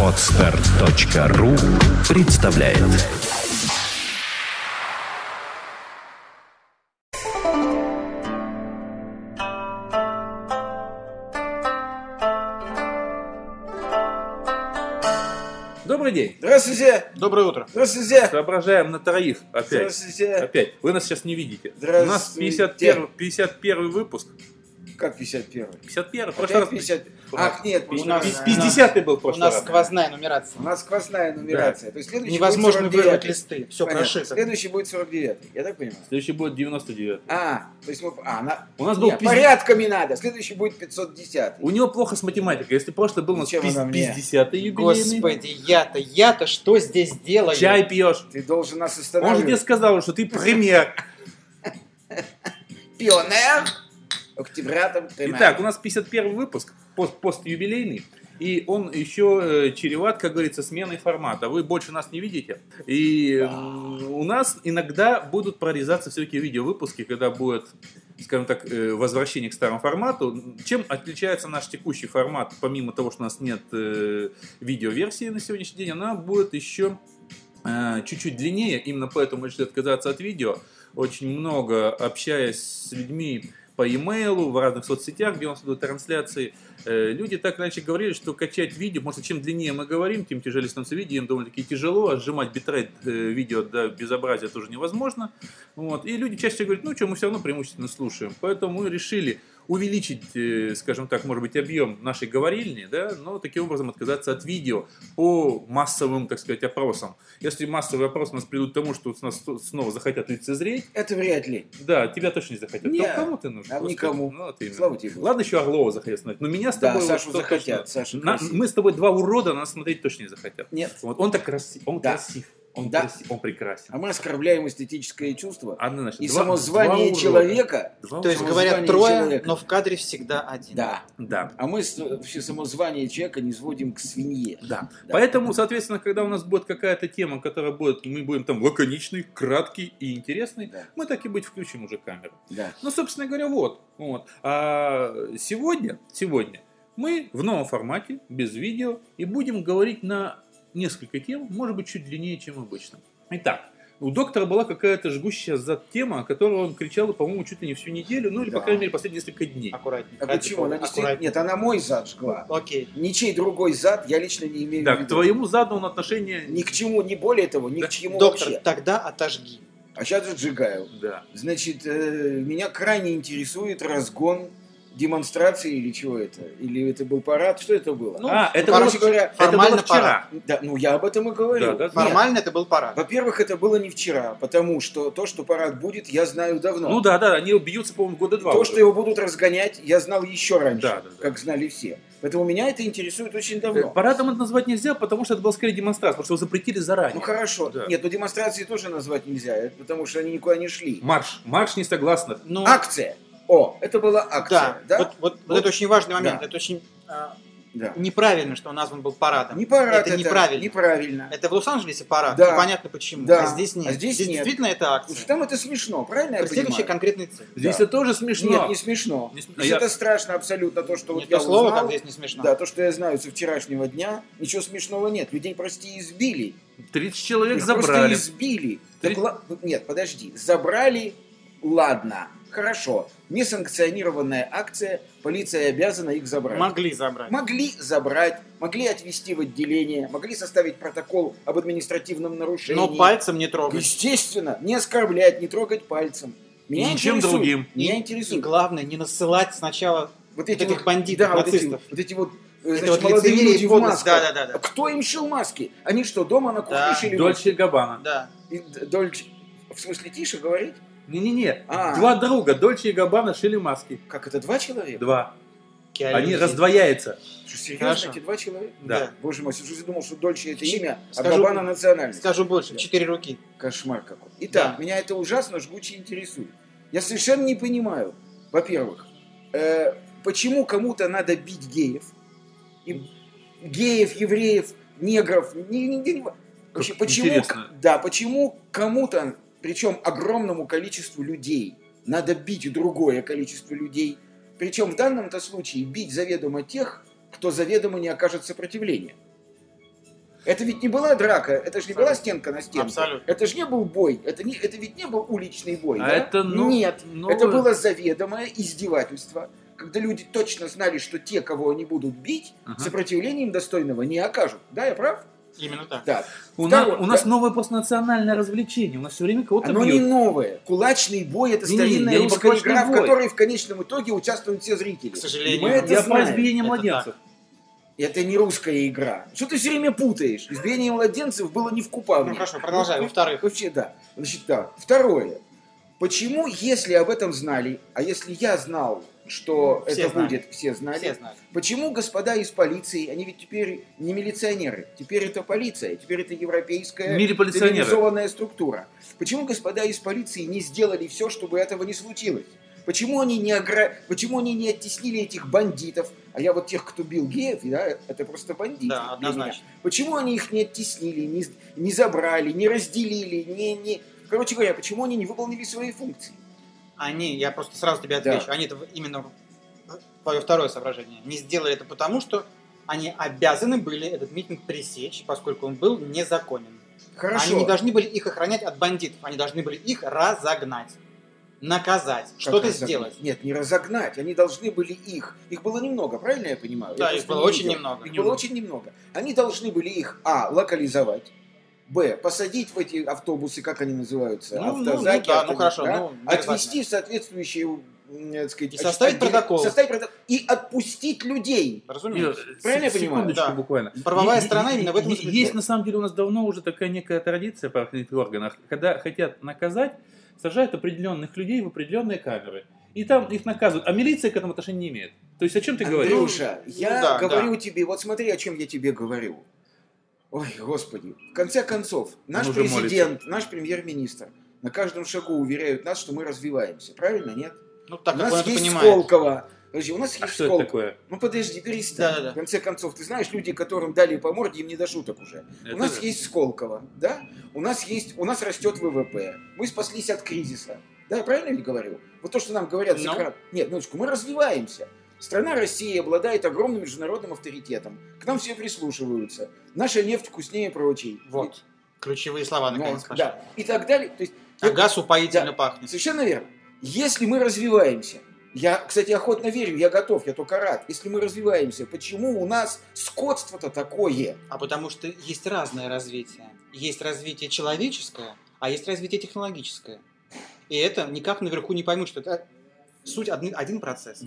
Отстар.ру представляет Добрый день. Здравствуйте! Доброе утро. Здравствуйте! Соображаем на троих опять. Здравствуйте! Опять. Вы нас сейчас не видите. У Здравствуйте. нас 51, 51 выпуск. Как 51? 51. В прошлый раз 50... Ах, нет, У у нас- нас, 50 был в У прошлый нас раз. сквозная нумерация. у нас сквозная нумерация. То есть следующий Невозможно будет вырвать 49. листы. Все Понятно. прошито. Следующий будет 49. Я так понимаю? Следующий будет 99. А, то есть мы... А, на... У нас был Нет, пизд- порядками надо. Следующий будет 510. У него плохо с математикой. Если прошлый был у нас Зачем она мне? 50 юбилейный. Господи, я-то, я-то что здесь делаю? Чай пьешь. Ты должен нас Он же тебе сказал, что ты пример. Пионер! Итак, у нас 51 выпуск, пост, постюбилейный. И он еще э, чреват, как говорится, сменой формата. Вы больше нас не видите. И м, у нас иногда будут прорезаться все-таки видеовыпуски, когда будет, скажем так, э, возвращение к старому формату. Чем отличается наш текущий формат, помимо того, что у нас нет э, видеоверсии на сегодняшний день, она будет еще э, чуть-чуть длиннее. Именно поэтому мы решили отказаться от видео. Очень много общаясь с людьми по e-mail, в разных соцсетях, где у нас идут трансляции, э, люди так иначе говорили, что качать видео, может, чем длиннее мы говорим, тем тяжелее становится видео, им довольно-таки тяжело, а сжимать битрейт э, видео до безобразия тоже невозможно. Вот. И люди чаще говорят, ну что, мы все равно преимущественно слушаем. Поэтому мы решили увеличить, э, скажем так, может быть, объем нашей говорильни, да, но таким образом отказаться от видео по массовым, так сказать, опросам. Если массовые опросы у нас придут к тому, что нас снова захотят лицезреть, Это вряд ли. да, тебя точно не захотят. Нет, кому ты нужен? а никому. Ну, вот. Слава тебе. Ладно, еще Орлова захотят смотреть. Но меня с Да, тобой... вот Сашу захотят. точно- Саша На- мы с тобой два урода, нас смотреть точно не захотят. Нет. Вот он так красив, он Да. красив, он, Да. красив, он прекрасен. А мы оскорбляем эстетическое чувство. Одно, значит, И два- само два человека. Два То есть говорят трое, человека. но в кадре всегда один. Да. Да. А мы с- вообще само звание человека не сводим к свинье. Да. Да. Поэтому, соответственно, когда у нас будет какая-то тема, которая будет, мы будем там лаконичный, краткий и интересный, Да. мы так и быть включим уже камеру. Да. Ну, собственно говоря, вот. вот. А сегодня, сегодня мы в новом формате, без видео, и будем говорить на несколько тем, может быть, чуть длиннее, чем обычно. Итак, у доктора была какая-то жгущая за тема, о которой он кричал, по-моему, чуть ли не всю неделю, ну или, по Да. крайней мере, последние несколько дней. Аккуратнее. А почему? Она действительно... Нет, она мой зад жгла. Окей. Ничей другой зад я лично не имею Да, в к виду. твоему заду он отношение... Ни к чему, ни более того, ни Да. к чему Доктор, вообще. тогда отожги. А сейчас сжигаю. Да. Значит, э, меня крайне интересует разгон демонстрации или чего это? Или это был парад? Что это было? Ну, а, это короче было, говоря, это формально было вчера. Да, ну я об этом и говорю. Да, да, Нет, Формально это был парад. Во-первых, это было не вчера, потому что то, что парад будет, я знаю давно. Ну да, да, они бьются, по-моему, года два. То, уже. что его будут разгонять, я знал еще раньше, Да, да, да. как знали все. Поэтому меня это интересует очень Э, давно. Парадом это назвать нельзя, потому что это была скорее демонстрация, потому что его запретили заранее. Ну хорошо. Да. Нет, ну демонстрации тоже назвать нельзя, это потому что они никуда не шли. Марш, марш несогласных. Ну, Акция. О, это была акция, да. да? Вот, вот- вот Вот. это очень важный момент. Да. Это очень а, Да. неправильно, что он назван был парадом. Не парад это это, неправильно. неправильно. Это в Лос-Анджелесе парад, Да. непонятно почему. Да. А здесь нет. А здесь нет. действительно это акция. Слушай, там это смешно, правильно я Преследующая понимаю? конкретной цель. Здесь Да. это тоже смешно. Нет, не смешно. Не см- То есть я- это страшно абсолютно, то, что Не вот то я слово, узнал. как здесь не смешно. Да, то, что я знаю со вчерашнего дня, ничего смешного нет. Людей просто избили. 30 человек Их забрали. просто избили. Три- Так ла- Нет, подожди. Забрали, ладно, хорошо. Несанкционированная акция, полиция обязана их забрать. Могли забрать. Могли забрать, могли отвезти в отделение, могли составить протокол об административном нарушении. Но пальцем не трогать. Естественно, не оскорблять, не трогать пальцем. Меня Ничем интересует- другим. Меня И интересует. главное, не насылать сначала вот эти этих вот, бандитов, да, вот эти, нацистов. вот эти вот, э, значит, вот молодые люди и в масках. Да, да, да, да. Кто им шил маски? Они что, дома на кухне Да. шили маски? Дольче Габбана. Да. И Дольче... В смысле, тише говорить? Не-не-не. А. Два друга, Дольче и Габбана шили маски. Как это, два человека? Два. Киану Они Ривз. раздвояются. Что, серьезно, Хорошо. эти два человека? Да. Боже мой, я же думал, что Дольче это Ч- имя, а скажу- Габбана национальность. Скажу больше, четыре руки. Кошмар какой. Итак, Да. меня это ужасно жгуче интересует. Я совершенно не понимаю, во-первых, э, почему кому-то надо бить геев, и геев, евреев, негров, не, не- не- вообще, Как почему, интересно. да, почему кому-то, причем огромному количеству людей, надо бить другое количество людей, причем в данном-то случае бить заведомо тех, кто заведомо не окажет сопротивления. Это ведь не была драка, это же не была стенка на стенку. Абсолютно. Это же не был бой, это, не, это ведь не был уличный бой. А да? это, ну, Нет, новое- это было заведомое издевательство, когда люди точно знали, что те, кого они будут бить, Ага. сопротивлением достойного не окажут. Да, я прав? Именно так. Да. У, на- Второе, у нас да. новое просто национальное развлечение. У нас все время кого-то Оно не бьют. новое. Кулачный бой это старинная не про русская игра, в бой. которой в конечном итоге участвуют все зрители. К сожалению. И мы это Я про знаем. избиение Это младенцев. Это не русская игра. Что ты все время путаешь? Избиение младенцев было не в купальне. Ну хорошо, продолжай. Во-вторых, Вообще, да. Значит, да. Второе. Почему, если об этом знали, а если я знал, что Все это знали. будет, все знали, все знают. почему господа из полиции, они ведь теперь не милиционеры, теперь это полиция, теперь это европейская цивилизованная структура. Почему господа из полиции не сделали все, чтобы этого не случилось? Почему они не, огра... Почему они не оттеснили этих бандитов? А я вот тех, кто бил геев, да, это просто бандиты. Да, однозначно. Почему они их не оттеснили, не, не забрали, не разделили, не, не... Короче говоря, почему они не выполнили свои функции? Они, я просто сразу тебе Да. отвечу, они это именно твое второе соображение. Не сделали это потому, что они обязаны были этот митинг пресечь, поскольку он был незаконен. Хорошо. Они не должны были их охранять от бандитов, они должны были их разогнать, наказать, что-то сделать. Нет, не разогнать. Они должны были их. Их было немного, правильно я понимаю? Да, Я их было не очень видел. немного. Их Немного. было очень немного. Они должны были их, а, локализовать, б, посадить в эти автобусы, как они называются, Ну, ну, автозаки, ну да, ну хорошо, да? ну, отвести в соответствующие, м, так сказать, И составить отдел- протокол. составить протокол и отпустить людей. Разумеется. Правильно я понимаю? секундочку Да. буквально. Правовая Е- сторона е- именно в этом и. Есть на самом деле у нас давно уже такая некая традиция в правоохранительных органах, когда хотят наказать, сажают определенных людей в определенные камеры. И там их наказывают. А милиция к этому отношения не имеет. То есть о чем ты говоришь? Андрюша, я да, говорю тебе, вот смотри, о чем я тебе говорю. Ой, господи. В конце концов, наш Он президент, наш премьер-министр на каждом шагу уверяют нас, что мы развиваемся. Правильно, нет? Ну, так у нас это есть понимает. Сколково. Подожди, у нас А есть что это Сколково. такое? Ну подожди, перестань. Да-да-да. В конце концов, ты знаешь, люди, которым дали по морде, им не до шуток уже. Это у нас да. есть Сколково, да? У нас есть, у нас растет ВВП. Мы спаслись от кризиса. Да, правильно ли говорю? Вот то, что нам говорят с Ну. экрана. Нет, минуточку, мы развиваемся. Страна Россия обладает огромным международным авторитетом. К нам все прислушиваются. Наша нефть вкуснее прочей. Вот. Ключевые слова Ну, наконец пошли. да. И так далее. То есть, А газ упоительно Да. пахнет. Совершенно верно. Если мы развиваемся, я, кстати, охотно верю, я готов, я только рад. Если мы развиваемся, почему у нас скотство-то такое? А потому что есть разное развитие. Есть развитие человеческое, а есть развитие технологическое. И это никак наверху не поймут, что это суть один, один процесс.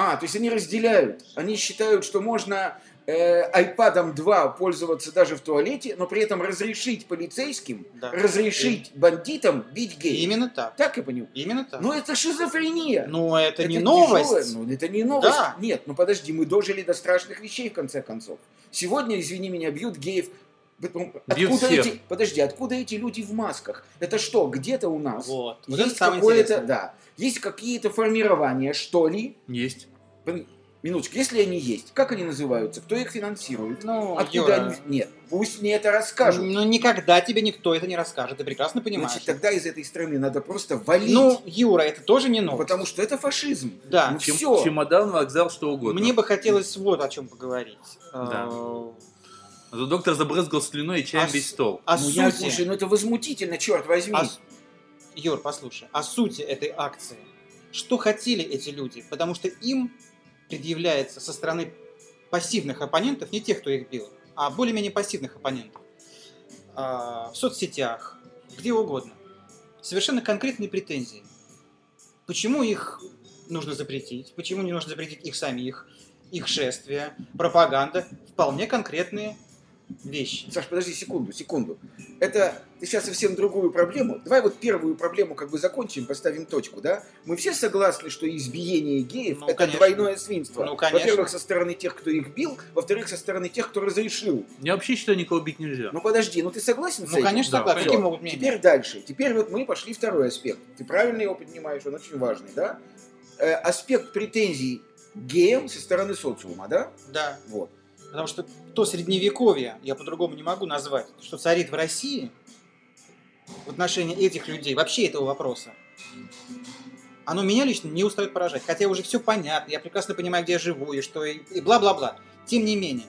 А, то есть они разделяют. Они считают, что можно э, iPad 2 пользоваться даже в туалете, но при этом разрешить полицейским, Да. разрешить бандитам бить геев. Именно так. Так я понимаю. Именно так. Но это шизофрения. Но это, не тяжелое- новость. Ну, это не новость. Да. Нет, ну подожди, мы дожили до страшных вещей в конце концов. Сегодня, извини меня, бьют геев. Откуда эти, подожди, откуда эти люди в масках? Это что, где-то у нас? Вот. Вот есть какое-то, да, есть какие-то формирования, что ли? Есть. Минуточку, если они есть, как они называются? Кто их финансирует? Ну, Откуда Юра, они? Нет, пусть мне это расскажут. ну никогда тебе никто это не расскажет, ты прекрасно понимаешь. Значит, тогда из этой страны надо просто валить. Ну, Юра, это тоже не новость. потому что это фашизм. Да. Ну, Чем- все. Чемодан, вокзал, что угодно. Мне бы хотелось вот о чем поговорить. Да. А то Доктор забрызгал слюной и чаем А весь стол. О ну, я, сути. слушай, ну это возмутительно, черт возьми. С- Юр, послушай, о сути этой акции. Что хотели эти люди? Потому что им предъявляется со стороны пассивных оппонентов, не тех, кто их бил, а более-менее пассивных оппонентов, а, в соцсетях, где угодно, совершенно конкретные претензии. Почему их нужно запретить? Почему не нужно запретить их самих, их шествия, пропаганда? Вполне конкретные вещи. Саш, подожди секунду, секунду. Это ты сейчас совсем другую проблему. Давай вот первую проблему как бы закончим, поставим точку, да? Мы все согласны, что избиение геев Ну, это конечно. двойное свинство. Ну, конечно. Во-первых, со стороны тех, кто их бил, во-вторых, со стороны тех, кто разрешил. Я вообще считаю, никого бить нельзя. Ну подожди, ну ты согласен с Ну, этим? конечно, Да, согласен. Какие могут мнения? Теперь дальше. Теперь вот мы пошли второй аспект. Ты правильно его поднимаешь, он очень важный, да? Э, аспект претензий к геям со стороны социума, да? Да. Вот. Потому что то средневековье, я по-другому не могу назвать, что царит в России в отношении этих людей, вообще этого вопроса, оно меня лично не устраивает поражать. Хотя уже все понятно, я прекрасно понимаю, где я живу и что, и бла-бла-бла. Тем не менее,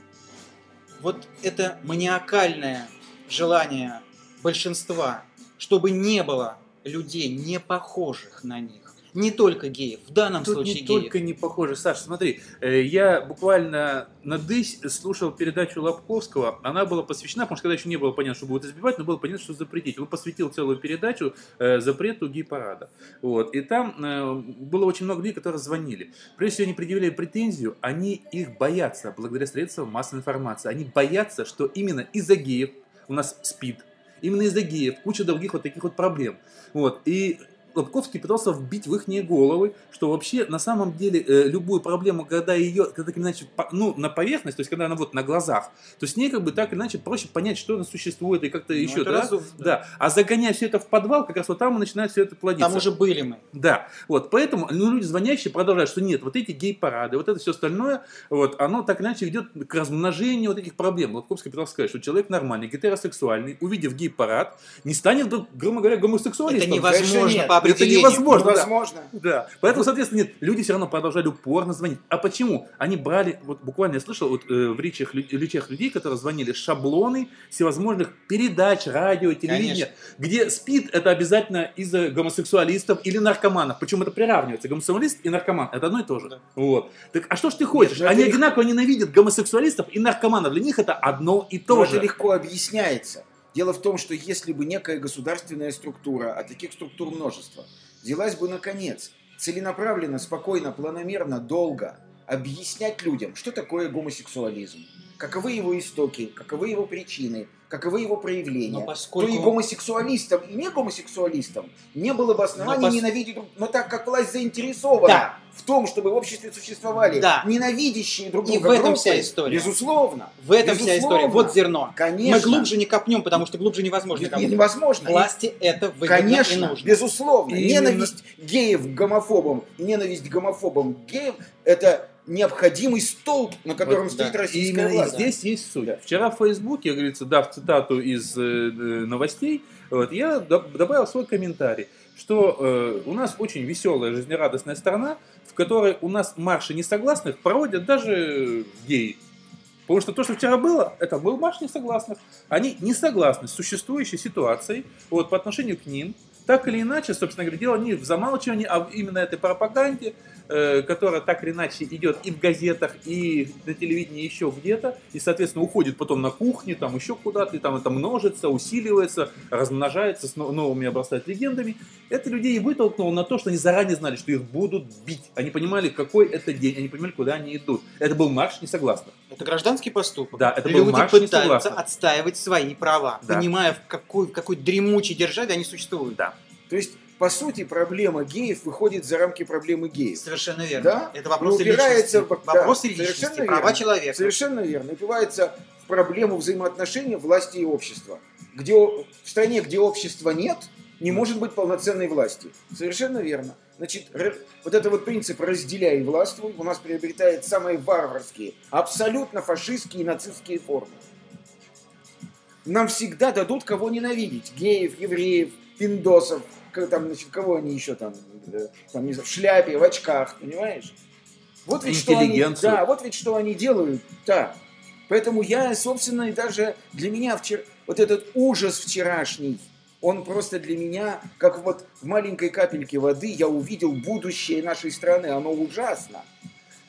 вот это маниакальное желание большинства, чтобы не было людей, не похожих на них, не только геев, в данном Тут случае не геев. только не похоже. Саша, смотри, э, я буквально на дысь слушал передачу Лобковского. Она была посвящена, потому что когда еще не было понятно, что будет избивать, но было понятно, что запретить. Он посвятил целую передачу э, запрету гей-парада. Вот. И там э, было очень много людей, которые звонили. Прежде всего, они предъявляли претензию, они их боятся, благодаря средствам массовой информации. Они боятся, что именно из-за геев у нас спид, именно из-за геев куча других вот таких вот проблем. Вот. И Лобковский пытался вбить в их головы, что вообще на самом деле э, любую проблему, когда ее, когда так иначе, по- ну, на поверхность, то есть когда она вот на глазах, то с ней как бы так или иначе проще понять, что она существует и как-то Ну, еще, да? разумно. Да. А загоняя все это в подвал, как раз вот там и начинает все это плодиться. Там уже были мы. Да, вот, поэтому ну, люди звонящие продолжают, что нет, вот эти гей-парады, вот это все остальное, вот, оно так или иначе ведет к размножению вот этих проблем. Лобковский пытался сказать, что человек нормальный, гетеросексуальный, увидев гей-парад, не станет, грубо говоря, гомосексуалистом. Это невозможно. По Это определению. невозможно. да. Невозможно. Да. Поэтому, соответственно, нет, люди все равно продолжали упорно звонить. А почему? Они брали, вот буквально я слышал вот, э, в речах, речах людей, которые звонили, шаблоны всевозможных передач, радио, телевидения, где спид это обязательно из-за гомосексуалистов или наркоманов. Причем это приравнивается. Гомосексуалист и наркоман. Это одно и то же. Да. Вот. Так, а что ж ты хочешь? Нет, ну Они это их- одинаково ненавидят гомосексуалистов и наркоманов. Для них это одно и то Но же. это легко объясняется. Дело в том, что если бы некая государственная структура, а таких структур множество, взялась бы наконец целенаправленно, спокойно, планомерно, долго объяснять людям, что такое гомосексуализм, каковы его истоки, каковы его причины, каковы его проявления, Но поскольку- то и гомосексуалистам, и не гомосексуалистам не было бы оснований Но пос- ненавидеть друг Но так как власть заинтересована Да. в том, чтобы в обществе существовали Да. ненавидящие друг И друга в этом группы, вся история. безусловно. В этом вся история. безусловно. Вот зерно. Конечно. Мы глубже не копнем, потому что глубже невозможно Не- невозможно. Власти это выгодно Конечно, и нужно. безусловно. И именно- Ненависть геев к гомофобам и ненависть гомофобам к геям – это необходимый столб, на котором Вот, стоит да. И российская именно власть. здесь есть суть. Да. Вчера в Фейсбуке, говорится, дав цитату из э, э, новостей, вот, я доб- добавил свой комментарий, что э, у нас очень веселая, жизнерадостная страна, в которой у нас марши несогласных проводят даже геи. Потому что то, что вчера было, это был марш несогласных. Они не согласны с существующей ситуацией вот, по отношению к ним. Так или иначе, собственно говоря, дело не в замалчивании, а именно этой пропаганде, э, которая так или иначе идет и в газетах, и на телевидении, еще где-то, и, соответственно, уходит потом на кухню, там еще куда-то, и там это множится, усиливается, размножается, с но- новыми обрастает легендами. Это людей и вытолкнуло на то, что они заранее знали, что их будут бить. Они понимали, какой это день, они понимали, куда они идут. Это был марш несогласных. Это гражданский поступок. Да, это был Люди марш пытаются несогласных. отстаивать свои права, Да. понимая, в какой, в какой дремучей державе они существуют. Да. То есть, по сути, проблема геев выходит за рамки проблемы геев. Совершенно верно. Да? Это вопросы И упирается личности. в- да, Вопросы совершенно личности, верно. права человека. Совершенно верно. Упивается в проблему взаимоотношений власти и общества. Где, в стране, где общества нет, не может быть полноценной власти. Совершенно верно. Значит, вот это вот принцип «разделяй властвуй» у нас приобретает самые варварские, абсолютно фашистские и нацистские формы. Нам всегда дадут кого ненавидеть. Геев, евреев, пиндосов, там, значит, кого они еще там, э, там не знаю, в шляпе, в очках, понимаешь? Вот ведь что они, да, вот ведь что они делают, да. Поэтому я, собственно, и даже для меня вчера, вот этот ужас вчерашний, он просто для меня, как вот в маленькой капельке воды, я увидел будущее нашей страны, оно ужасно.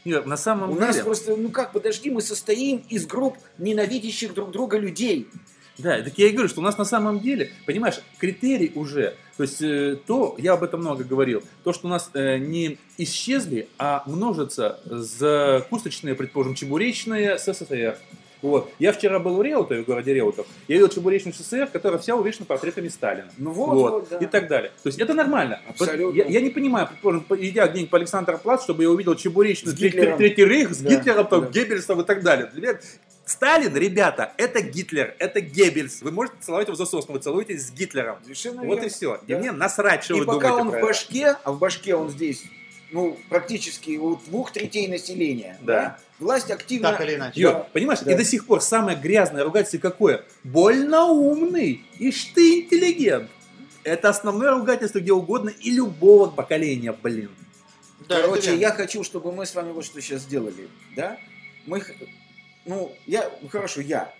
Нет, на самом У деле... нас просто, ну как, подожди, мы состоим из групп ненавидящих друг друга людей. Да, так я и говорю, что у нас на самом деле, понимаешь, критерий уже, то есть э, то, я об этом много говорил, то, что у нас э, не исчезли, а множатся закусочные, предположим, чебуречные СССР. Вот. Я вчера был в Реутове, в городе Реутов, я видел чебуречную СССР, которая вся увешана портретами Сталина. Ну вот, вот, да. И так далее. То есть это нормально. Абсолютно. Вот Я, я не понимаю, предположим, по- идя где-нибудь по Александр-Плац, чтобы я увидел Гитлером. Третий, Рейх с Да, Гитлером, там, да. Геббельсом и так далее. Сталин, ребята, это Гитлер, это Геббельс. Вы можете целовать его в засос, но вы целуетесь с Гитлером. Совершенно Вот верно. и все. И Да. мне насрать, что И вы пока думаете он в это. башке, а в башке он здесь, ну, практически у двух третей населения, Да. власть активно... Так или иначе. Ё, Да. понимаешь, Да. и до сих пор самое грязное ругательство какое? Больно умный, ишь ты интеллигент. Это основное ругательство где угодно и любого поколения, блин. Да, Короче, я хочу, чтобы мы с вами вот что сейчас сделали, да? Мы ну, я, ну, хорошо, я.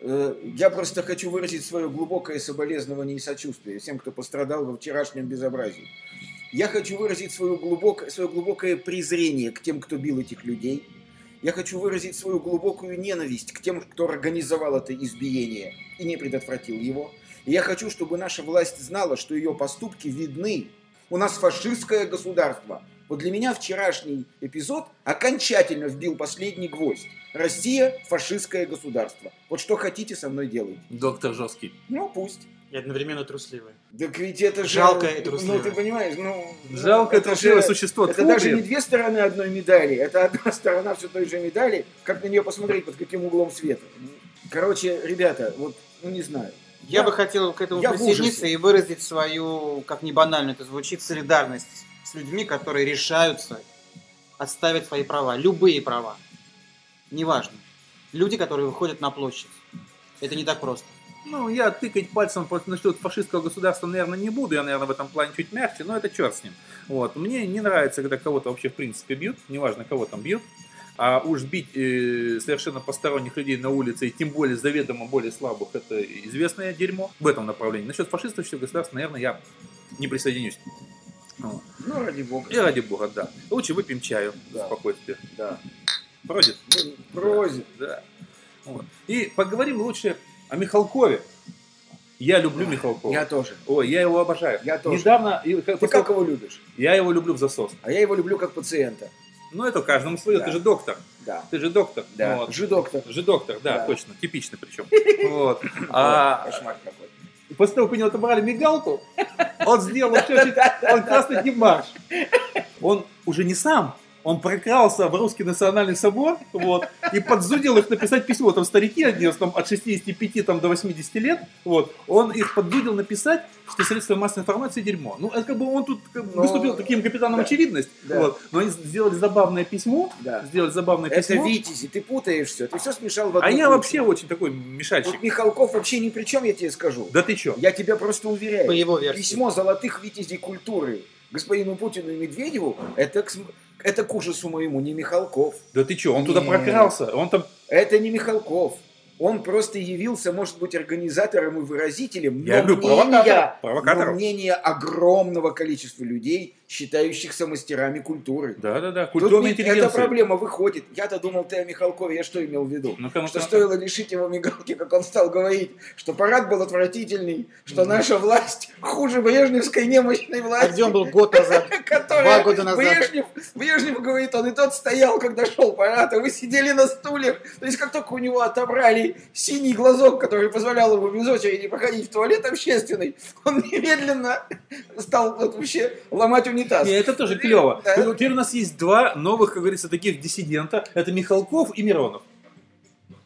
Э, Я просто хочу выразить свое глубокое соболезнование и сочувствие всем, кто пострадал во вчерашнем безобразии. Я хочу выразить свое глубокое, свое глубокое презрение к тем, кто бил этих людей. Я хочу выразить свою глубокую ненависть к тем, кто организовал это избиение и не предотвратил его. И я хочу, чтобы наша власть знала, что ее поступки видны. У нас фашистское государство. Вот для меня вчерашний эпизод окончательно вбил последний гвоздь. Россия – фашистское государство. Вот что хотите со мной делать. Доктор жесткий. Ну, пусть. И одновременно трусливый. Так ведь это же... Жалкое и Ну, трусливое. ты понимаешь, ну... Жалко это трусливое же- существо. Это Тьфу, даже блин. не две стороны одной медали, это одна сторона все той же медали, как на нее посмотреть, под каким углом света. Короче, ребята, вот, ну не знаю. Я бы хотел к этому я присоединиться и выразить свою, как не банально это звучит, солидарность с людьми, которые решаются отставить свои права, любые права. Неважно. Люди, которые выходят на площадь. Это не так просто. Ну, я тыкать пальцем насчет фашистского государства, наверное, не буду. Я, наверное, в этом плане чуть мягче, но это черт с ним. Вот. Мне не нравится, когда кого-то вообще в принципе бьют, неважно, кого там бьют. А уж бить э, совершенно посторонних людей на улице, и тем более заведомо более слабых, это известное дерьмо в этом направлении. Насчет фашистского государства, наверное, я не присоединюсь. Вот. Ну, ради бога. И ради бога, да. Лучше выпьем чаю Да. в спокойствии. Да. Бродит? Ну, Просит. Да. Вот. И поговорим лучше о Михалкове. Я люблю Михалкова. Я тоже. Ой, я его обожаю. Я тоже. Недавно, Ты как его любишь? я его люблю в засос. А я его люблю как пациента. Ну, это каждому свое. Да. Ты же доктор. Да. Ты же доктор. Да. Вот. Жидоктор. Же доктор, да, Да. точно, типичный причем. Вот. А Кошмар какой. после того, как у него отобрали мигалку, он сделал вообще он красный демарш. Он уже не сам, он прокрался в Русский национальный собор, вот, и подзудил их написать письмо. Там старики, одни там, от 65 там, до 80 лет, вот, он их подзудил написать, что средства массовой информации дерьмо. Ну, это как бы он тут как Но- выступил таким капитаном да. очевидность, Да. вот, но они сделали забавное письмо, Да. сделали забавное Это письмо. Витязи, ты путаешь все, ты все смешал в одну А я кучу. вообще очень такой мешальщик. Вот Михалков вообще ни при чем, я тебе скажу. Да ты чё? Я тебя просто уверяю. По его версии. Письмо золотых витязей культуры господину Путину и Медведеву, это это к ужасу моему не Михалков. Да ты чё? Он туда Нет. прокрался, он там... Это не Михалков. Он просто явился, может быть, организатором и выразителем, но Я люблю мнения, провокатора, провокаторов. но мнения огромного количества людей, считающихся мастерами культуры. Да-да-да, Тут культурная ведь интеллигенция. эта проблема выходит. Я-то думал, ты о Михалкове, я что имел в виду? Ну-ка, ну-ка, что стоило лишить его мигалки, как он стал говорить, что парад был отвратительный, что наша власть хуже брежневской немощной А власти. где он был год назад? которая Два года назад. Брежнев, Брежнев говорит, он и тот стоял, когда шел парад, а вы сидели на стульях. То есть, как только у него отобрали синий глазок, который позволял ему без очереди проходить в туалет общественный, он немедленно стал вот вообще ломать унитаз. Не, это тоже клево. Да. Теперь у нас есть два новых, как говорится, таких диссидента. Это Михалков и Миронов.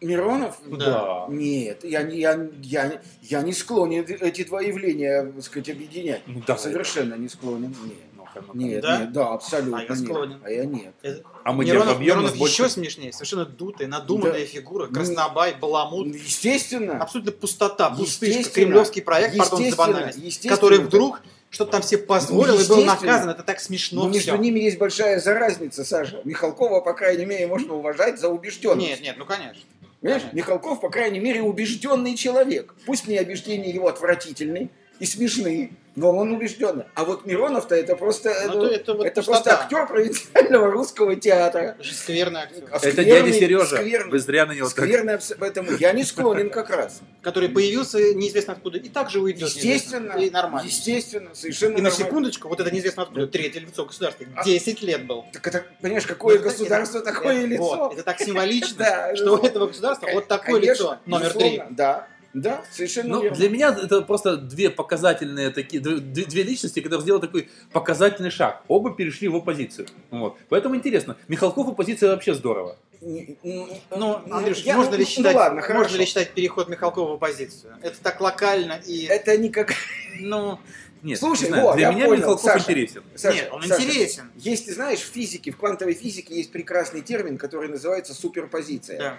Миронов? Да. Нет, я, не- я, я, я не склонен эти два явления, так сказать, объединять. Ну, давай. Совершенно не склонен. Нет. Ну-ка. Нет, Да? нет, да, абсолютно А я нет. склонен. А я нет. Это- А мы Миронов, Миронов больше. еще смешнее, совершенно дутая, надуманная Да. фигура, Ну, краснобай, баламут. Ну, Естественно. Абсолютно пустота, пустышка, кремлевский проект, пардон за банальность, который вдруг что-то там все позволил Ну, и был наказан. Это так смешно Но между всё. ними есть большая заразница, Саша. Михалкова, по крайней мере, можно уважать за убежденность. Нет, нет, ну конечно. Понимаешь. Михалков, по крайней мере, убежденный человек. Пусть мне убеждения его отвратительны и смешные, но он убежденный. А вот Миронов-то это просто, Ну, ну, то это вот это просто актер провинциального русского театра. Это скверный актер, А Это скверный- дядя Сережа. скверный- Вы зря на него так... Скверный, абс- поэтому я не склонен как раз. который появился неизвестно откуда и также уйдет. Естественно. И нормально. естественно, совершенно И на секундочку, вот это неизвестно откуда, третье лицо государства, А- 10 лет был. Так это, понимаешь, какое Вот государство, это- такое это- лицо. Вот, это так символично, что у ну, этого государства вот такое лицо, номер три. Да, да, совершенно Ну, верно. для меня это просто две показательные такие, две, две личности, которые сделали такой показательный шаг. Оба перешли в оппозицию. Вот. Поэтому интересно. Михалков в оппозиции вообще здорово. Ну, Андрюш, я- можно, ну, ли ну считать, ладно, можно ли считать переход Михалкова в оппозицию? Это так локально и... Это никак... Ну, Нет, Слушай, не знаю, вот, для я меня понял, Михалков Саша. интересен. Саша, нет, он Саша, интересен. Есть, ты знаешь, в физике, в квантовой физике есть прекрасный термин, который называется суперпозиция. Да.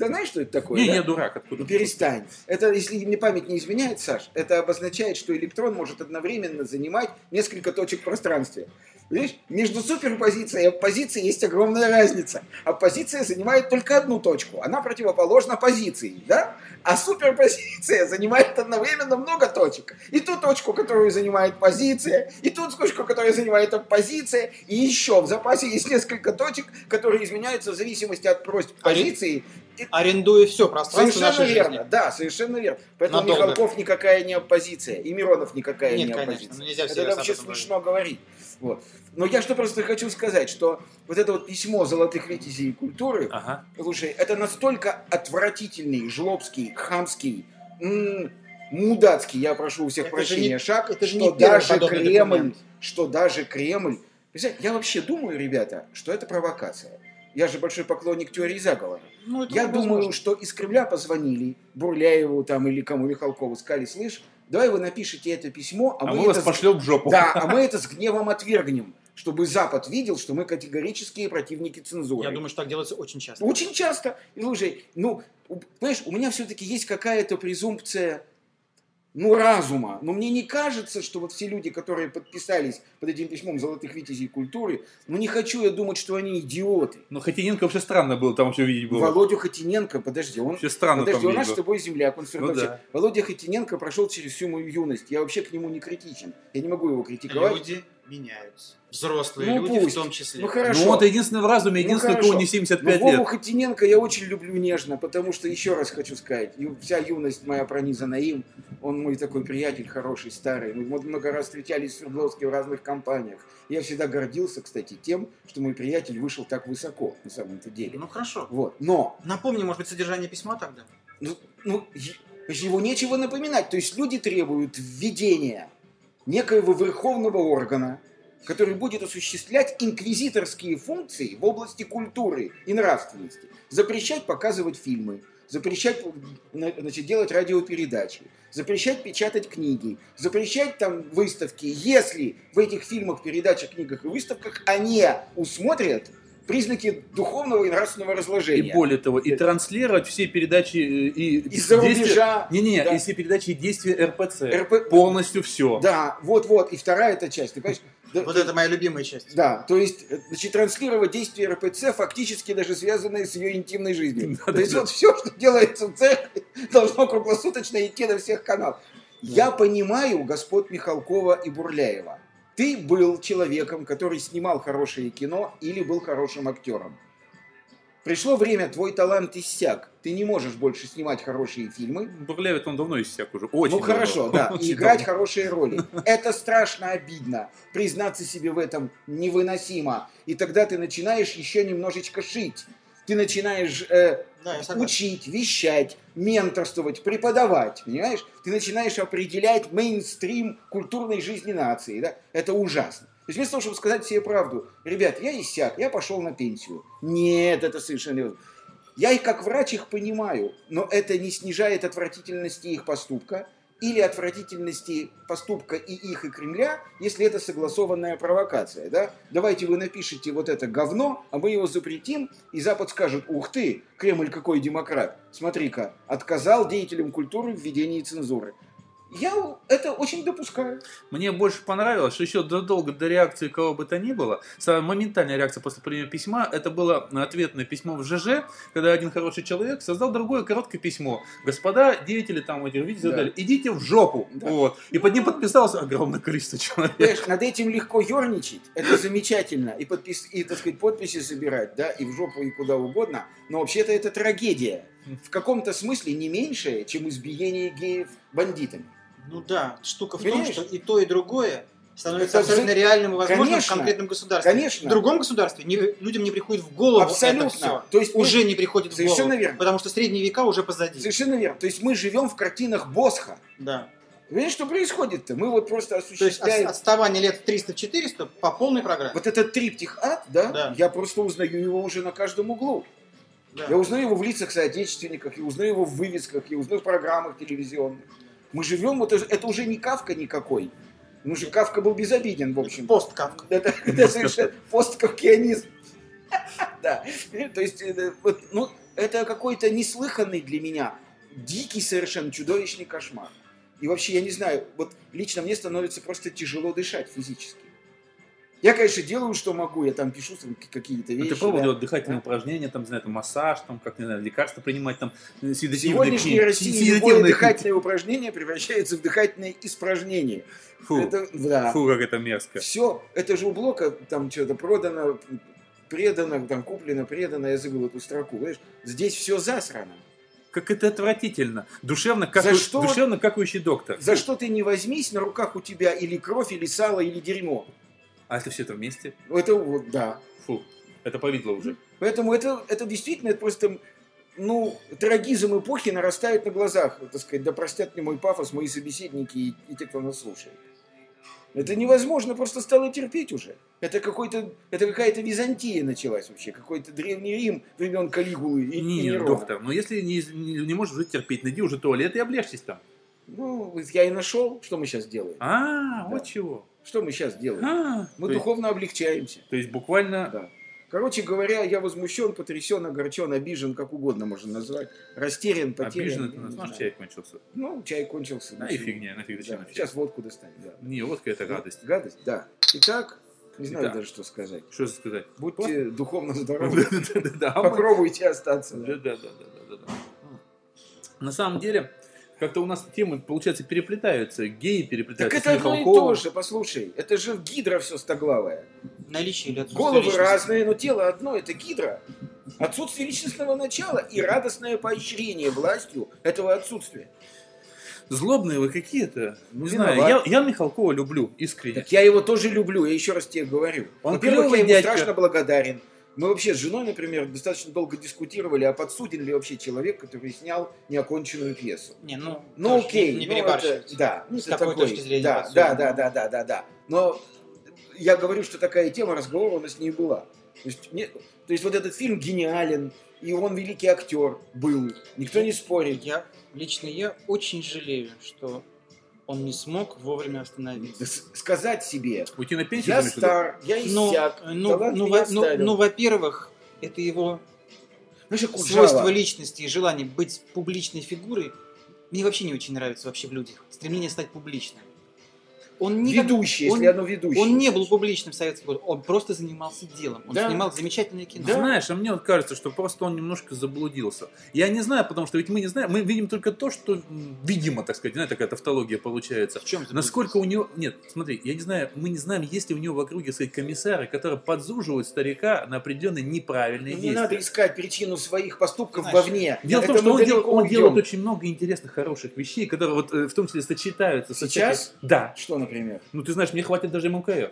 Да знаешь, что это такое? Не, да? я дурак, откуда? Ну перестань. Это, если мне память не изменяет, Саш, это обозначает, что электрон может одновременно занимать несколько точек в пространстве. Видишь, между суперпозицией и оппозицией есть огромная разница. Оппозиция занимает только одну точку. Она противоположна позиции, да? А суперпозиция занимает одновременно много точек. И ту точку, которую занимает позиция, и ту точку, которую занимает оппозиция, и еще в запасе есть несколько точек, которые изменяются в зависимости от просьб позиции. И Арендуя все пространство Совершенно нашей верно, жизни. да, совершенно верно. Поэтому Надолго. Михалков никакая не оппозиция, и Миронов никакая Нет, не конечно, оппозиция. нельзя Это вообще смешно говорить. Вот. Но я что просто хочу сказать, что вот это вот письмо золотых витязей культуры, Ага. слушай, это настолько отвратительный, жлобский, хамский, м, мудацкий, я прошу у всех Это же прощения, не- шаг, это же что не даже Кремль, документ. что даже Кремль, Представляете, я вообще думаю, ребята, что это провокация. Я же большой поклонник теории заговора. Ну, Я возможно. думаю, что из Кремля позвонили Бурляеву там или кому Михалкову, сказали, слышь, давай вы напишите это письмо, а, А мы, мы вас это, с- пошлем в жопу. да, а мы это с гневом отвергнем, чтобы Запад видел, что мы категорические противники цензуры. Я думаю, что так делается очень часто. Очень часто. И, Слушай, ну, понимаешь, у меня все-таки есть какая-то презумпция, ну, разума. Но мне не кажется, что вот все люди, которые подписались под этим письмом «Золотых витязей культуры», ну, не хочу я думать, что они идиоты. Но Хотиненко вообще странно было там все видеть было. Володю Хотиненко, подожди, он Вообще странно Подожди, там у нас с тобой земляк, он все равно Ну да. Володя Хотиненко прошел через всю мою юность. Я вообще к нему не критичен. Я не могу его критиковать. Люди меняются. Взрослые Ну, люди пусть. в том числе. Ну хорошо. Ну, вот единственный в разуме, Ну, единственный, хорошо. кого не Но 75 Вову лет. Хотиненко я очень люблю нежно, потому что, еще раз хочу сказать, вся юность моя пронизана им. Он мой такой приятель хороший, старый. Мы много раз встречались в Свердловске в разных компаниях. Я всегда гордился, кстати, тем, что мой приятель вышел так высоко, на самом-то деле. Ну хорошо. Вот. Но Напомни, может быть, содержание письма тогда. ну, ну, его нечего напоминать. То есть люди требуют введения некоего верховного органа, который будет осуществлять инквизиторские функции в области культуры и нравственности. Запрещать показывать фильмы, запрещать на- значит, делать радиопередачи, запрещать печатать книги, запрещать там выставки, если в этих фильмах, передачах, книгах и выставках они усмотрят признаки духовного и нравственного И разложения. более того, и транслировать все передачи э, и Из-за действия- рубежа. Не-не, Да. и все передачи и действия РПЦ. РП Полностью все. Да, вот-вот. И вторая эта часть, ты понимаешь? Да, Вот это моя любимая часть. Да, то есть, э, значит, транслировать действия РПЦ, фактически даже связанные с ее интимной жизнью. Да, то есть, да, вот все, что делается в церкви, должно круглосуточно идти на всех каналах. Я понимаю господ Михалкова и Бурляева. Ты был человеком, который снимал хорошее кино или был хорошим актером. Пришло время, твой талант иссяк. Ты не можешь больше снимать хорошие фильмы. Бурлявит он давно иссяк уже. Очень ну давно. хорошо, да, и играть давно. хорошие роли. Это страшно обидно. Признаться себе в этом невыносимо. И тогда ты начинаешь еще немножечко шить. Ты начинаешь э, Да, учить, вещать, менторствовать, преподавать, понимаешь? Ты начинаешь определять мейнстрим культурной жизни нации, да? Это ужасно. То есть вместо того, чтобы сказать себе правду, ребят, я иссяк, я пошел на пенсию. Нет, это совершенно невозможно. Я их как врач их понимаю, но это не снижает отвратительности их поступка или отвратительности поступка и их, и Кремля, если это согласованная провокация. Да? Давайте вы напишите вот это говно, а мы его запретим, и Запад скажет, ух ты, Кремль какой демократ, смотри-ка, отказал деятелям культуры в введении цензуры. Я это очень допускаю. Мне больше понравилось, что еще задолго до реакции кого бы то ни было, самая моментальная реакция после принятия письма, это было ответное письмо в ЖЖ, когда один хороший человек создал другое короткое письмо. Господа деятели там этих видите, Да. идите в жопу. Да. Вот. И под ним подписалось огромное количество человек. Понимаешь, над этим легко ерничать, это замечательно, и, подпис... и так сказать, подписи собирать, да, и в жопу, и куда угодно, но вообще-то это трагедия. В каком-то смысле не меньшее, чем избиение геев бандитами. Ну да, штука в Понимаешь? том, что и то, и другое становится Это абсолютно вза- реальным и возможным Конечно. в конкретном государстве. Конечно. В другом государстве не- людям не приходит в голову Абсолютно. это все. То есть мы- Уже не приходит в Совершенно голову. верно. Потому что средние века уже позади. Совершенно верно. То есть мы живем в картинах Босха. Да. Понимаешь, что происходит-то? Мы вот просто То есть от- осуществляем... отставание лет 300-400 по полной программе. Вот этот триптих ад, да, Да. я просто узнаю его уже на каждом углу. Да. Я узнаю его в лицах соотечественников, я узнаю его в вывесках, я узнаю в программах телевизионных. Мы живем, вот это, уже не Кавка никакой. Ну же Кавка был безобиден, в общем. Пост Кавка. Это, это совершенно посткавкианизм. Да. То есть, это вот, ну, это какой-то неслыханный для меня, дикий совершенно чудовищный кошмар. И вообще, я не знаю, вот лично мне становится просто тяжело дышать физически. Я, конечно, делаю, что могу, я там пишу какие-то Ну, вещи. ты пробовал да. делать дыхательные упражнения, там, не знаю, там, массаж, там, как, не знаю, лекарства принимать, там, э, В седативные сегодняшней книги- России любое дыхательное упражнение превращается в дыхательное испражнение. Фу, Это, да. фу, как это мерзко. Все, это же у Блока там что-то продано, предано, там куплено, предано, я забыл эту строку, понимаешь? Здесь все засрано. Как это отвратительно. Душевно, как За что? душевно какающий доктор. За что ты не возьмись, на руках у тебя или кровь, или сало, или дерьмо. А это все это вместе? Это вот, да. Фу, это повидло уже. Поэтому это, это действительно это просто, ну, трагизм эпохи нарастает на глазах, так сказать, да простят мне мой пафос, мои собеседники и, и те, кто нас слушает. Это невозможно просто стало терпеть уже. Это какой-то, это какая-то Византия началась вообще, какой-то древний Рим времен Калигулы и, и Не, Нерона. доктор, но если не, не, не можешь уже терпеть, найди уже туалет и облежьтесь там. Ну, я и нашел, что мы сейчас делаем. А, Да. вот чего. Что мы сейчас делаем? А, Мы то, есть, духовно облегчаемся. то есть буквально Да. Короче говоря, я возмущен, потрясен, огорчен, обижен, как угодно можно назвать. Растерян, потерян. обижен это нас. Наш знаю. чай кончился. Ну, чай кончился. Да ну, и фигня, нафиг Да, зачем? Сейчас водку достанем. Да. Не, водка это гадость. Гадость, да. Итак, не знаю Итак. даже, что сказать. Что сказать? Будьте духовно здоровы. А Попробуйте остаться. Да, да, да, да, да. На самом деле, как-то у нас темы, получается, переплетаются. Геи Так переплетаются это с одно и то же, послушай. Это же гидра все стоглавая. Наличие или отсутствие Головы личности. разные, но тело одно, это гидра. Отсутствие личностного начала и радостное поощрение властью этого отсутствия. Злобные вы какие-то. Ну, Не знаю, я, я Михалкова люблю, искренне. Так я его тоже люблю, я еще раз тебе говорю. Он Во-первых, клевый я ему дядька. страшно благодарен. Мы вообще с женой, например, достаточно долго дискутировали, а подсуден ли вообще человек, который снял неоконченную пьесу. Не, ну, Ну окей, не, не ну, это- да, ну, С это такой, точки зрения да, подсуден? да, да, да, да, да, да. Но я говорю, что такая тема разговора у нас не была. То есть, не- то есть вот этот фильм гениален, и он великий актер был, никто не спорит. Я, лично я очень жалею, что он не смог вовремя остановиться. Сказать себе, Уйти на пенсию, я виду? стар, я Ну, иссяк, ну, талант ну, меня во- ну, оставил. ну, во-первых, это его Знаешь, как свойство личности и желание быть публичной фигурой мне вообще не очень нравится вообще в людях. Стремление стать публичным. Он никак- Ведущий, он- если оно ведущий. Он не был публичным в советские годы, он просто занимался делом. Он Да. снимал замечательное кино. Ты Знаешь, а мне вот кажется, что просто он немножко заблудился. Я не знаю, потому что ведь мы не знаем, мы видим только то, что видимо, так сказать, знаешь, такая тавтология получается. В чем Насколько у него... Нет, смотри, я не знаю, мы не знаем, есть ли у него в округе, так сказать, комиссары, которые подзуживают старика на определенные неправильные Ну, Не действия. надо искать причину своих поступков Знаешь, вовне. Дело в том, Это что он, дел- он делает очень много интересных, хороших вещей, которые вот э, в том числе сочетаются со Сейчас? всякой- Да. Что, например? Ну, ты знаешь, мне хватит даже МКФ.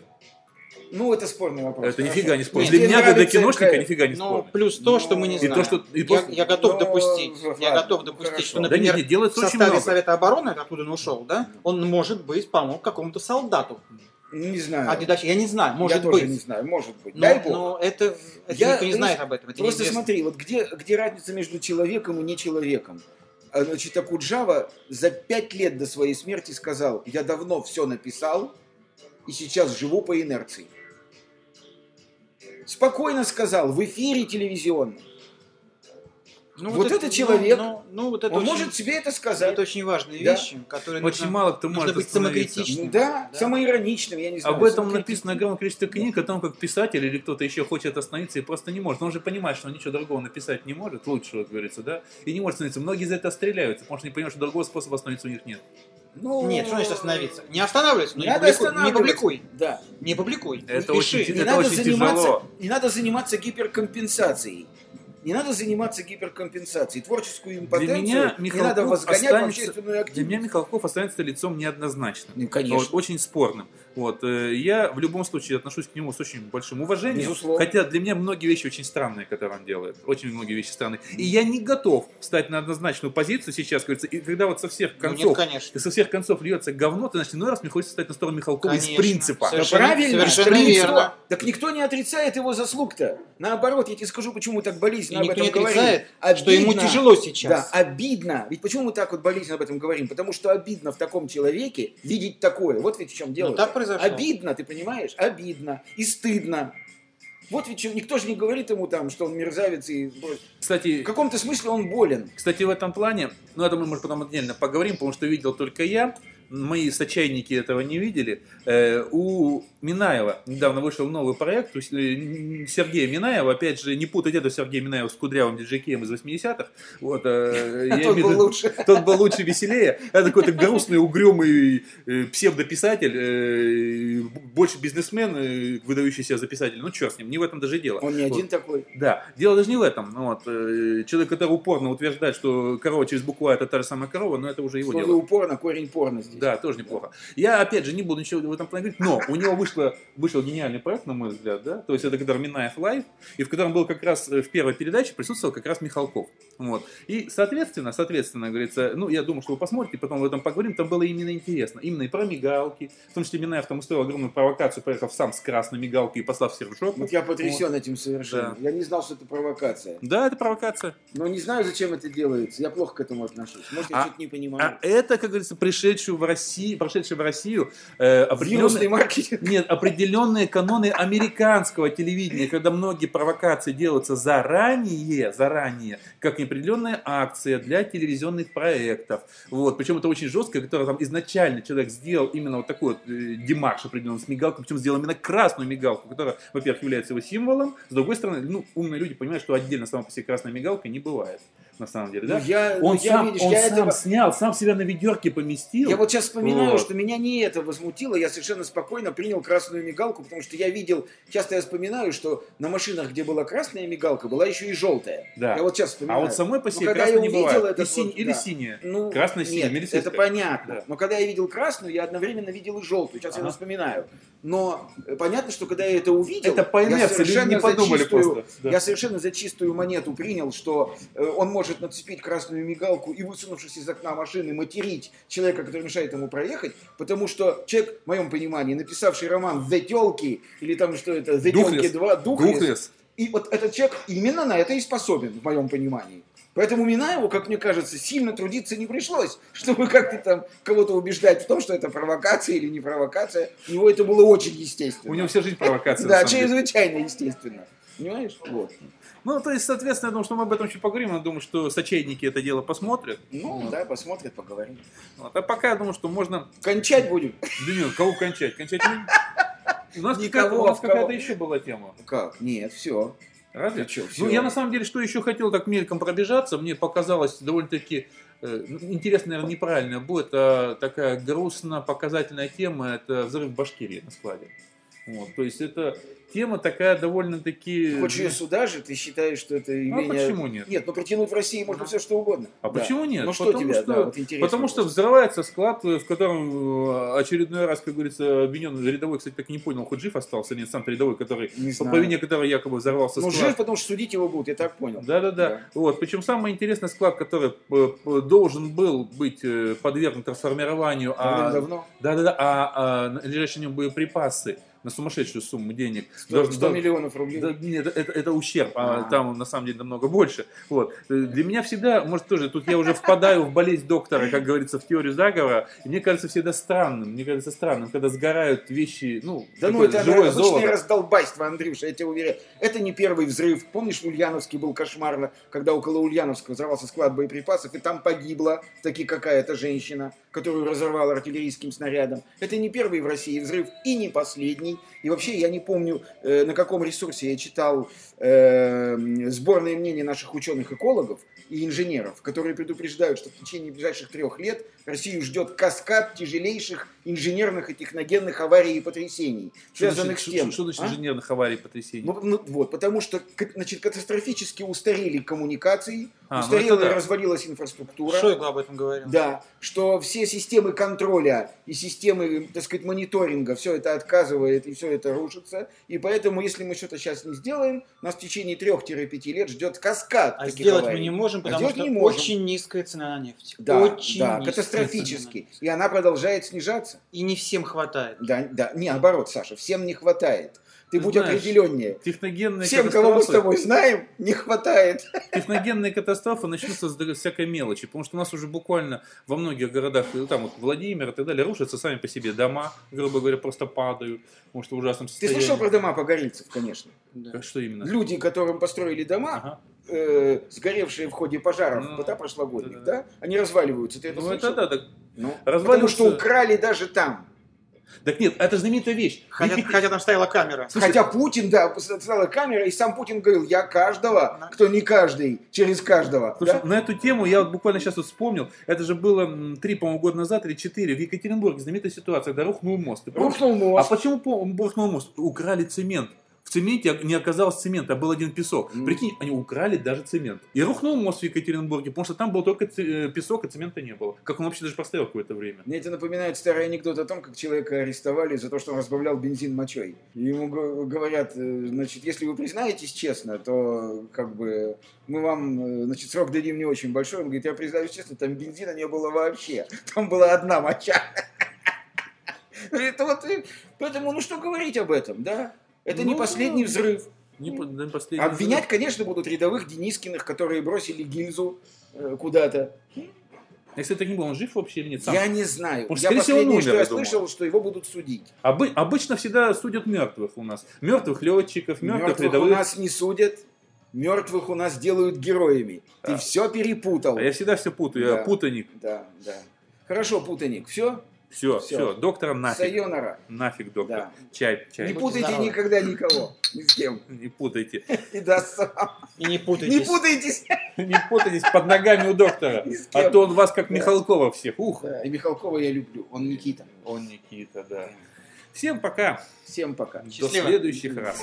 Ну, это спорный вопрос. Это Хорошо. нифига не спорно. Нет, Для меня, для нравится киношника, МКФ. нифига не Но спорно. плюс то, что мы не Ну, и знаем. то, что- и я, я готов Ну, допустить, я готов допустить, хорошо. что, Да например, нет, нет, делается в очень составе много. Совета обороны, откуда он ушел, да, он, может быть, помог какому-то солдату. Не знаю. А передача, я не знаю, может я тоже быть. не знаю, может быть. Но, Дай бог. но это, это Я, никто не знает об этом. Это Просто неизвестно. смотри, вот где, где разница между человеком и нечеловеком? А, Значит, Акуджава за пять лет до своей смерти сказал, я давно все написал и сейчас живу по инерции. Спокойно сказал, в эфире телевизионном. Ну, вот это ну, человек, Ну, ну, вот это Он очень, может себе это сказать. это очень важные Да. вещи, которые Очень нужно, мало кто может быть самокритичным. Ну да, Да. самоироничным, я не знаю. Об этом написано огромное количество книг, о том, как писатель или кто-то еще хочет остановиться и просто не может. Он же понимает, что он ничего другого написать не может, лучше, как говорится, да, и не может остановиться. Многие за это стреляются, потому что не понимают, что другого способа остановиться у них нет. Ну, Нет, что значит остановиться? Не останавливайся, но Не не, надо публикуй, не публикуй. Да. Не публикуй. Это не очень пиши. Не Это надо, очень заниматься, тяжело. не надо заниматься гиперкомпенсацией. Не надо заниматься гиперкомпенсацией. Творческую Для импотенцию меня не надо Михалков возгонять в останется, общественную для меня активность. Михалков останется лицом неоднозначным. Ну, конечно. Очень спорным. Вот, э, я в любом случае отношусь к нему с очень большим уважением. Безусловно. Хотя для меня многие вещи очень странные, которые он делает. Очень многие вещи странные. И я не готов встать на однозначную позицию сейчас, говорится, и когда вот со всех Ну, концов нет, конечно. со всех концов льется говно, ты, значит, иной раз мне хочется стать на сторону Михалкова из Конечно. принципа. Да Совершенно- правильно, совершенно никто- верно. Так никто не отрицает его заслуг-то. Наоборот, я тебе скажу, почему так болезненно об этом не говорим. отрицает, что ему Обидно. тяжело сейчас. Да, обидно. Ведь почему мы так вот болезненно об этом говорим? Потому что обидно в таком человеке видеть такое. Вот ведь в чем дело. Ну, так произошло. Обидно, ты понимаешь? Обидно. И стыдно. Вот ведь никто же не говорит ему там, что он мерзавец и... Кстати, В каком-то смысле он болен. Кстати, в этом плане, ну это мы, может, потом отдельно поговорим, потому что видел только я, мои сочайники этого не видели. Э, у Минаева недавно вышел новый проект, у э, Сергея Минаева, опять же, не путать это Сергея Минаева с кудрявым диджекеем из 80-х. Вот, э, Тот был лучше. Тот был лучше, веселее. Это какой-то грустный, угрюмый псевдописатель, больше бизнесмен, выдающий себя за писателя. Ну, черт с ним, не в этом даже дело. Он не один такой. Да, дело даже не в этом. Ну, Вот, человек, который упорно утверждает, что корова через букву А это та же самая корова, но это уже его дело. упорно, корень порно здесь. Да, тоже неплохо. Я, опять же, не буду ничего в этом плане говорить, но у него вышло, вышел гениальный проект, на мой взгляд, да, то есть это который Минаев Лайв, и в котором был как раз э, в первой передаче присутствовал как раз Михалков. Вот. И, соответственно, соответственно, говорится, ну, я думаю, что вы посмотрите, потом об этом поговорим, там было именно интересно. Именно и про мигалки, в том числе Минаев там устроил огромную провокацию, поехав сам с красной мигалкой и послав в жопу. Вот я потрясен этим совершенно. Да. Я не знал, что это провокация. Да, это провокация. Но не знаю, зачем это делается. Я плохо к этому отношусь. Может, я А- что-то не понимаю. А это, как говорится, пришедшую в Россию, прошедшую в Россию э, определенные, нет, определенные каноны американского телевидения, когда многие провокации делаются заранее, заранее, как определенная акция для телевизионных проектов. Вот, причем это очень жестко, которое там изначально человек сделал именно вот такой вот э, демарш определенный с мигалкой, причем сделал именно красную мигалку, которая, во-первых, является его символом, с другой стороны, ну, умные люди понимают, что отдельно сама по себе красная мигалка не бывает, на самом деле, да? Ну, я, Он ну, я, сам, видишь, он я сам этого- снял, сам себя на ведерке поместил. Я вот сейчас вспоминаю, Вот. что меня не это возмутило, я совершенно спокойно принял красную мигалку, потому что я видел, часто я вспоминаю, что на машинах, где была красная мигалка, была еще и желтая. Да. Я вот сейчас А вспоминаю. вот самой по себе когда красной я не бывает. этот И синь- вот, или да. синяя. Ну, Красная, синяя, нет, это понятно. Да. Но когда я видел красную, я одновременно видел и желтую. Сейчас я Ага. вспоминаю. Но понятно, что когда я это увидел, Это по я инерции, люди совершенно не подумали за чистую- просто. Да. Я совершенно за чистую монету принял, что э, он может нацепить красную мигалку и, высунувшись из окна машины, материть человека, который мешает ему проехать, потому что человек, в моем понимании, написавший роман «The Телки» или там что это «The. Телки 2», «Духлес», Духлес. и вот этот человек именно на это и способен, в моем понимании. Поэтому Минаеву, как мне кажется, сильно трудиться не пришлось, чтобы как-то там кого-то убеждать в том, что это провокация или не провокация. У него это было очень естественно. У него вся жизнь провокация. Да, чрезвычайно естественно. Понимаешь? Вот. Ну, то есть, соответственно, я думаю, что мы об этом еще поговорим. Я думаю, что сочейники это дело посмотрят. Ну, Вот. да, посмотрят, поговорим. Вот. А пока я думаю, что можно... Кончать будем? Да нет, кого кончать? Кончать не- У нас Никого, какая-то, у нас какая-то еще была тема. Как? Нет, все. Разве? Ты чё, Ну, я на самом деле, что еще хотел так мельком пробежаться, мне показалось довольно-таки э, ну, интересно, наверное, неправильно будет, а такая грустно-показательная тема, это взрыв в Башкирии на складе. Вот, то есть это тема такая довольно-таки... Ты хочешь ее сюда же? Ты считаешь, что это Ну, а явление... почему нет? Нет, ну притянуть в России можно все что угодно. А Да. почему нет? Ну что Потому тебе, что- да, вот интересно. Потому что взрывается склад, в котором э, очередной раз, как говорится, обвиненный рядовой, кстати, так и не понял, хоть жив остался, нет, сам рядовой, который, Не по, знаю. по вине которого якобы взорвался Ну, склад. жив, потому что судить его будут, я так понял. Да-да-да. Да. Вот. Причем самый интересный склад, который э, должен был быть э, подвергнут трансформированию, а, Давным-давно. да-да-да, а, а лежащие на нем боеприпасы на сумасшедшую сумму денег. 100, должен- 100 дол- миллионов рублей. да, нет, это, это ущерб, а, А. там на самом деле намного больше. Вот. Для меня всегда, может тоже, тут я уже впадаю в болезнь доктора, как говорится, в теорию заговора, и мне кажется всегда странным, мне кажется странным, когда сгорают вещи, ну, Да ну это живое обычное золото. раздолбайство, Андрюша, я тебе уверяю. Это не первый взрыв. Помнишь, в Ульяновске был кошмарно, когда около Ульяновска взорвался склад боеприпасов, и там погибла таки какая-то женщина, которую разорвал артиллерийским снарядом. Это не первый в России взрыв и не последний. И вообще я не помню, э, на каком ресурсе я читал э, сборное мнение наших ученых-экологов и инженеров, которые предупреждают, что в течение ближайших трех лет Россию ждет каскад тяжелейших инженерных и техногенных аварий и потрясений, Что связанных значит, с тем. что значит а? инженерных аварий и потрясений? Ну, ну, вот, потому что значит, катастрофически устарели коммуникации, А, ну устарела это и да. развалилась инфраструктура. Шойгу об этом говорил. Да, что все системы контроля и системы, так сказать, мониторинга, все это отказывает и все это рушится. И поэтому, если мы что-то сейчас не сделаем, нас в течение 3-5 лет ждет каскад А сделать аварий. мы не можем, А потому сделать что не можем. очень низкая цена на нефть. Да, очень да, катастрофически. на нефть. И она продолжает снижаться. И не всем хватает. Да, да, не, наоборот, Саша, всем не хватает. Ты будь Знаешь, определеннее. Техногенные Всем, кого мы с катастрофы- тобой знаем, не хватает. техногенные катастрофы начнутся с всякой мелочи, потому что у нас уже буквально во многих городах, ну, там вот Владимир и так далее, рушатся сами по себе дома, грубо говоря, просто падают, потому что в ужасном Ты состоянии. слышал про дома погорельцев, конечно? Да. Что именно? Люди, которым построили дома, Ага. э, сгоревшие в ходе пожаров, Ну, да, прошлогодних, да-да-да. да, они разваливаются. Ты это Ну слышал? это да, так, Ну, Разваливаются- Потому что украли даже там. Так нет, это знаменитая вещь. Хотя, Екатери- хотя там стояла камера. Слушай, Хотя Путин, да, стояла камера, и сам Путин говорил, я каждого, кто не каждый, через каждого. Слушай, да? на эту тему я вот буквально сейчас вот вспомнил, это же было три, по-моему, года назад или четыре, в Екатеринбурге знаменитая ситуация, когда рухнул мост. Рухнул мост. А почему по- рухнул мост? Украли цемент. В цементе не оказалось цемента, а был один песок. Прикинь, они украли даже цемент. И рухнул мост в Екатеринбурге, потому что там был только э, песок, а цемента не было. Как он вообще даже простоял какое-то время. Мне это напоминает старый анекдот о том, как человека арестовали за то, что он разбавлял бензин мочой. И ему го- говорят, э, значит, если вы признаетесь честно, то как бы мы вам, э, значит, срок дадим не очень большой. Он говорит, я признаюсь честно, там бензина не было вообще. Там была одна моча. Это вот, поэтому, ну что говорить об этом, да? Это не Ну, последний взрыв. Не да, последний Обвинять, конечно, будут рядовых Денискиных, которые бросили гильзу э, куда-то. Я, кстати, так не был, он жив вообще или нет? Сам. Я не знаю. Может, я всего, он последнее, умер, что я я слышал, что его будут судить. Обы- обычно всегда судят мертвых у нас. Мертвых летчиков, мертвых, Мертвых у рядовых. нас не судят, мертвых у нас делают героями. Ты Да. все перепутал. А я всегда все путаю, я Да. путаник. Да, да. Хорошо, путаник. Все? Все, Всё. все, доктора нафиг. Сайонара. Нафиг, доктор. Да. Чай, чай. Не путайте здоровы. никогда никого. Ни с кем. Не путайте. И да, сам. И не Не путайтесь. путайтесь. Не путайтесь под ногами у доктора. А то он вас как. Михалкова всех. Ух. И Михалкова я люблю. Он Никита. Он Никита, да. Всем пока. Всем пока. До следующих раз.